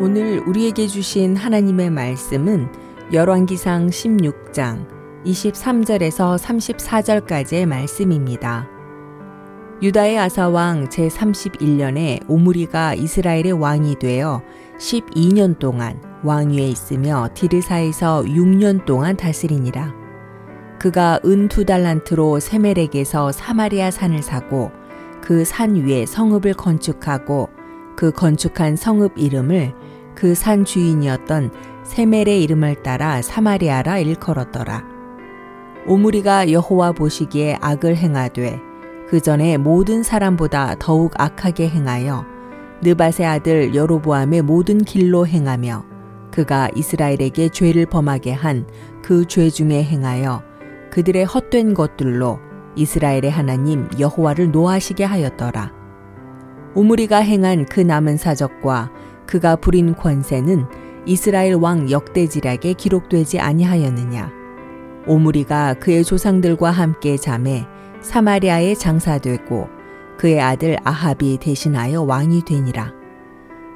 오늘 우리에게 주신 하나님의 말씀은 열왕기상 16장 23절에서 34절까지의 말씀입니다. 유다의 아사왕 제31년에 오므리가 이스라엘의 왕이 되어 12년 동안 왕위에 있으며 디르사에서 6년 동안 다스리니라. 그가 은 두 달란트로 세멜에게서 사마리아 산을 사고 그 산 위에 성읍을 건축하고 그 건축한 성읍 이름을 그 산 주인이었던 세멜의 이름을 따라 사마리아라 일컬었더라. 오므리가 여호와 보시기에 악을 행하되 그 전에 모든 사람보다 더욱 악하게 행하여 느바세 아들 여로보암의 모든 길로 행하며 그가 이스라엘에게 죄를 범하게 한 그 죄 중에 행하여 그들의 헛된 것들로 이스라엘의 하나님 여호와를 노하시게 하였더라. 오므리가 행한 그 남은 사적과 그가 부린 권세는 이스라엘 왕 역대지략에 기록되지 아니하였느냐. 오므리가 그의 조상들과 함께 잠에 사마리아에 장사되고 그의 아들 아합이 대신하여 왕이 되니라.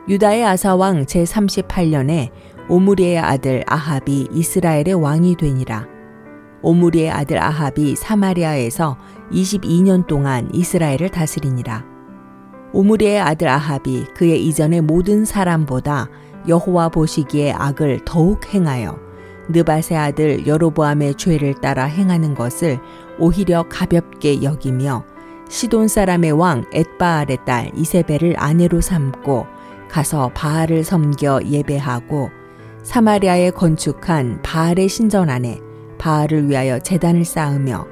유다의 아사왕 제38년에 오므리의 아들 아합이 이스라엘의 왕이 되니라. 오므리의 아들 아합이 사마리아에서 22년 동안 이스라엘을 다스리니라. 오므리의 아들 아합이 그의 이전의 모든 사람보다 여호와 보시기에 악을 더욱 행하여 느바세 아들 여로보암의 죄를 따라 행하는 것을 오히려 가볍게 여기며 시돈 사람의 왕 엣바알의 딸 이세벨을 아내로 삼고 가서 바알을 섬겨 예배하고 사마리아에 건축한 바알의 신전 안에 바알을 위하여 재단을 쌓으며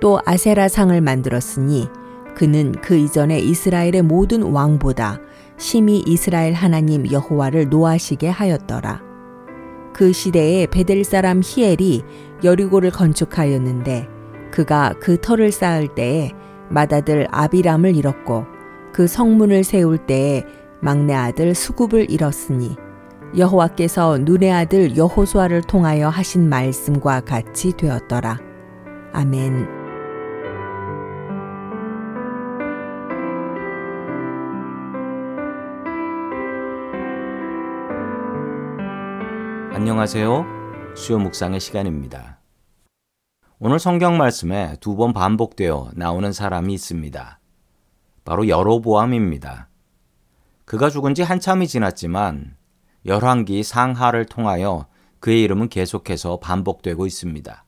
또 아세라 상을 만들었으니 그는 그 이전에 이스라엘의 모든 왕보다 심히 이스라엘 하나님 여호와를 노하시게 하였더라. 그 시대에 베델 사람 히엘이 여리고를 건축하였는데 그가 그 터를 쌓을 때에 맏아들 아비람을 잃었고 그 성문을 세울 때에 막내 아들 수굽을 잃었으니 여호와께서 눈의 아들 여호수아를 통하여 하신 말씀과 같이 되었더라. 아멘. 안녕하세요. 수요 묵상의 시간입니다. 오늘 성경 말씀에 두 번 반복되어 나오는 사람이 있습니다. 바로 여로보암입니다. 그가 죽은 지 한참이 지났지만 열왕기 상하를 통하여 그의 이름은 계속해서 반복되고 있습니다.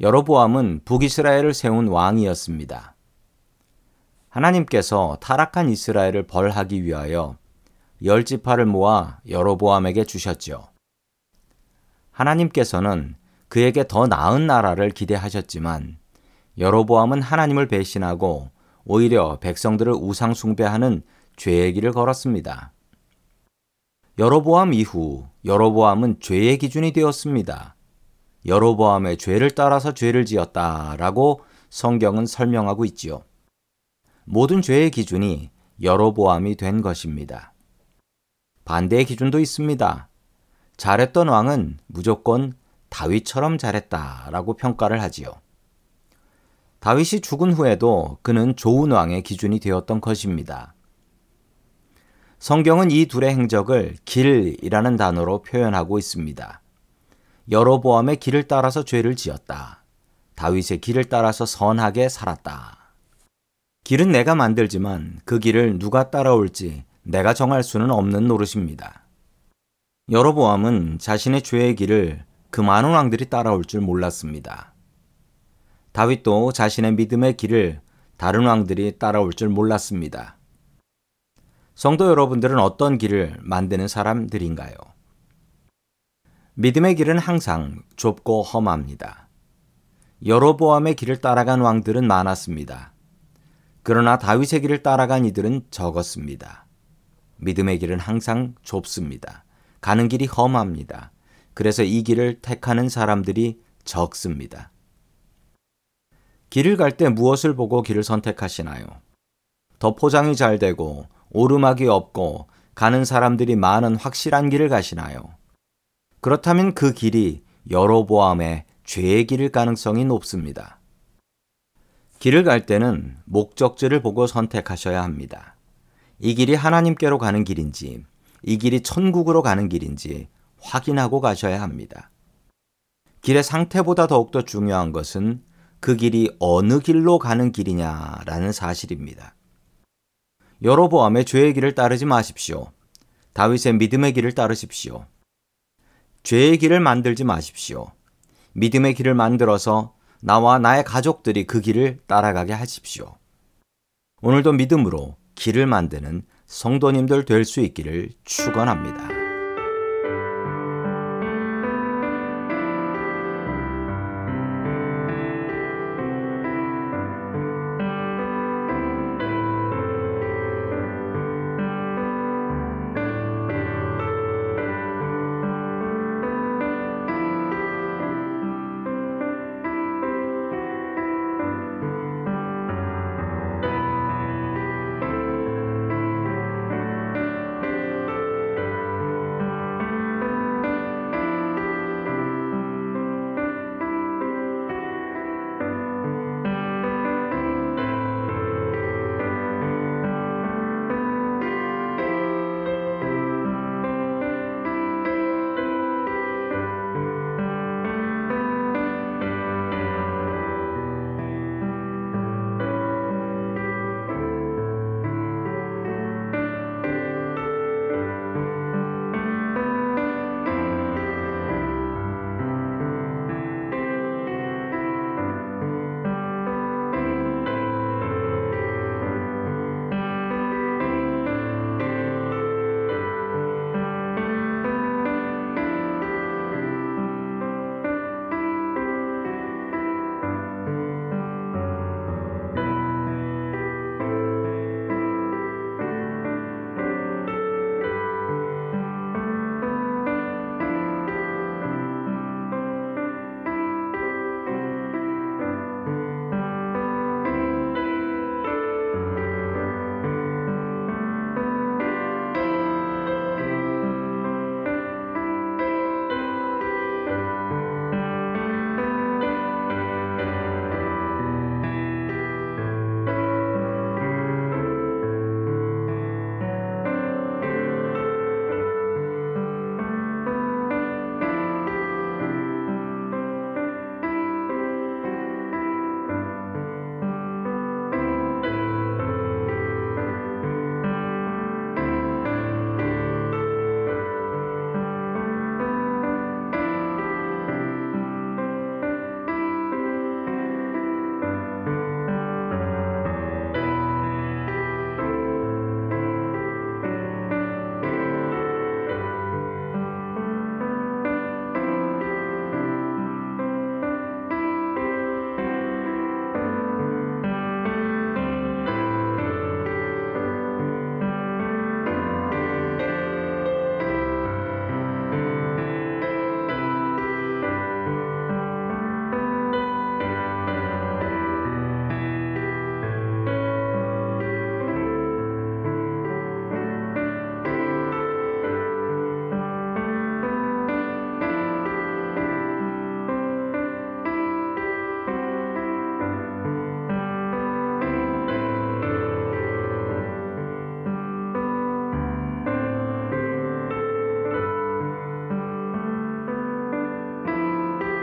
여로보암은 북이스라엘을 세운 왕이었습니다. 하나님께서 타락한 이스라엘을 벌하기 위하여 열 지파를 모아 여로보암에게 주셨죠. 하나님께서는 그에게 더 나은 나라를 기대하셨지만 여로보암은 하나님을 배신하고 오히려 백성들을 우상 숭배하는 죄의 길을 걸었습니다. 여로보암 이후 여로보암은 죄의 기준이 되었습니다. 여로보암의 죄를 따라서 죄를 지었다라고 성경은 설명하고 있지요. 모든 죄의 기준이 여로보암이 된 것입니다. 반대의 기준도 있습니다. 잘했던 왕은 무조건 다윗처럼 잘했다라고 평가를 하지요. 다윗이 죽은 후에도 그는 좋은 왕의 기준이 되었던 것입니다. 성경은 이 둘의 행적을 길이라는 단어로 표현하고 있습니다. 여로보암의 길을 따라서 죄를 지었다. 다윗의 길을 따라서 선하게 살았다. 길은 내가 만들지만 그 길을 누가 따라올지 내가 정할 수는 없는 노릇입니다. 여로보암은 자신의 죄의 길을 그 많은 왕들이 따라올 줄 몰랐습니다. 다윗도 자신의 믿음의 길을 다른 왕들이 따라올 줄 몰랐습니다. 성도 여러분들은 어떤 길을 만드는 사람들인가요? 믿음의 길은 항상 좁고 험합니다. 여로보암의 길을 따라간 왕들은 많았습니다. 그러나 다윗의 길을 따라간 이들은 적었습니다. 믿음의 길은 항상 좁습니다. 가는 길이 험합니다. 그래서 이 길을 택하는 사람들이 적습니다. 길을 갈 때 무엇을 보고 길을 선택하시나요? 더 포장이 잘 되고 오르막이 없고 가는 사람들이 많은 확실한 길을 가시나요? 그렇다면 그 길이 여로보암의 죄의 길일 가능성이 높습니다. 길을 갈 때는 목적지를 보고 선택하셔야 합니다. 이 길이 하나님께로 가는 길인지, 이 길이 천국으로 가는 길인지 확인하고 가셔야 합니다. 길의 상태보다 더욱더 중요한 것은 그 길이 어느 길로 가는 길이냐라는 사실입니다. 여로보암의 죄의 길을 따르지 마십시오. 다윗의 믿음의 길을 따르십시오. 죄의 길을 만들지 마십시오. 믿음의 길을 만들어서 나와 나의 가족들이 그 길을 따라가게 하십시오. 오늘도 믿음으로 길을 만드는 성도님들 될 수 있기를 축원합니다.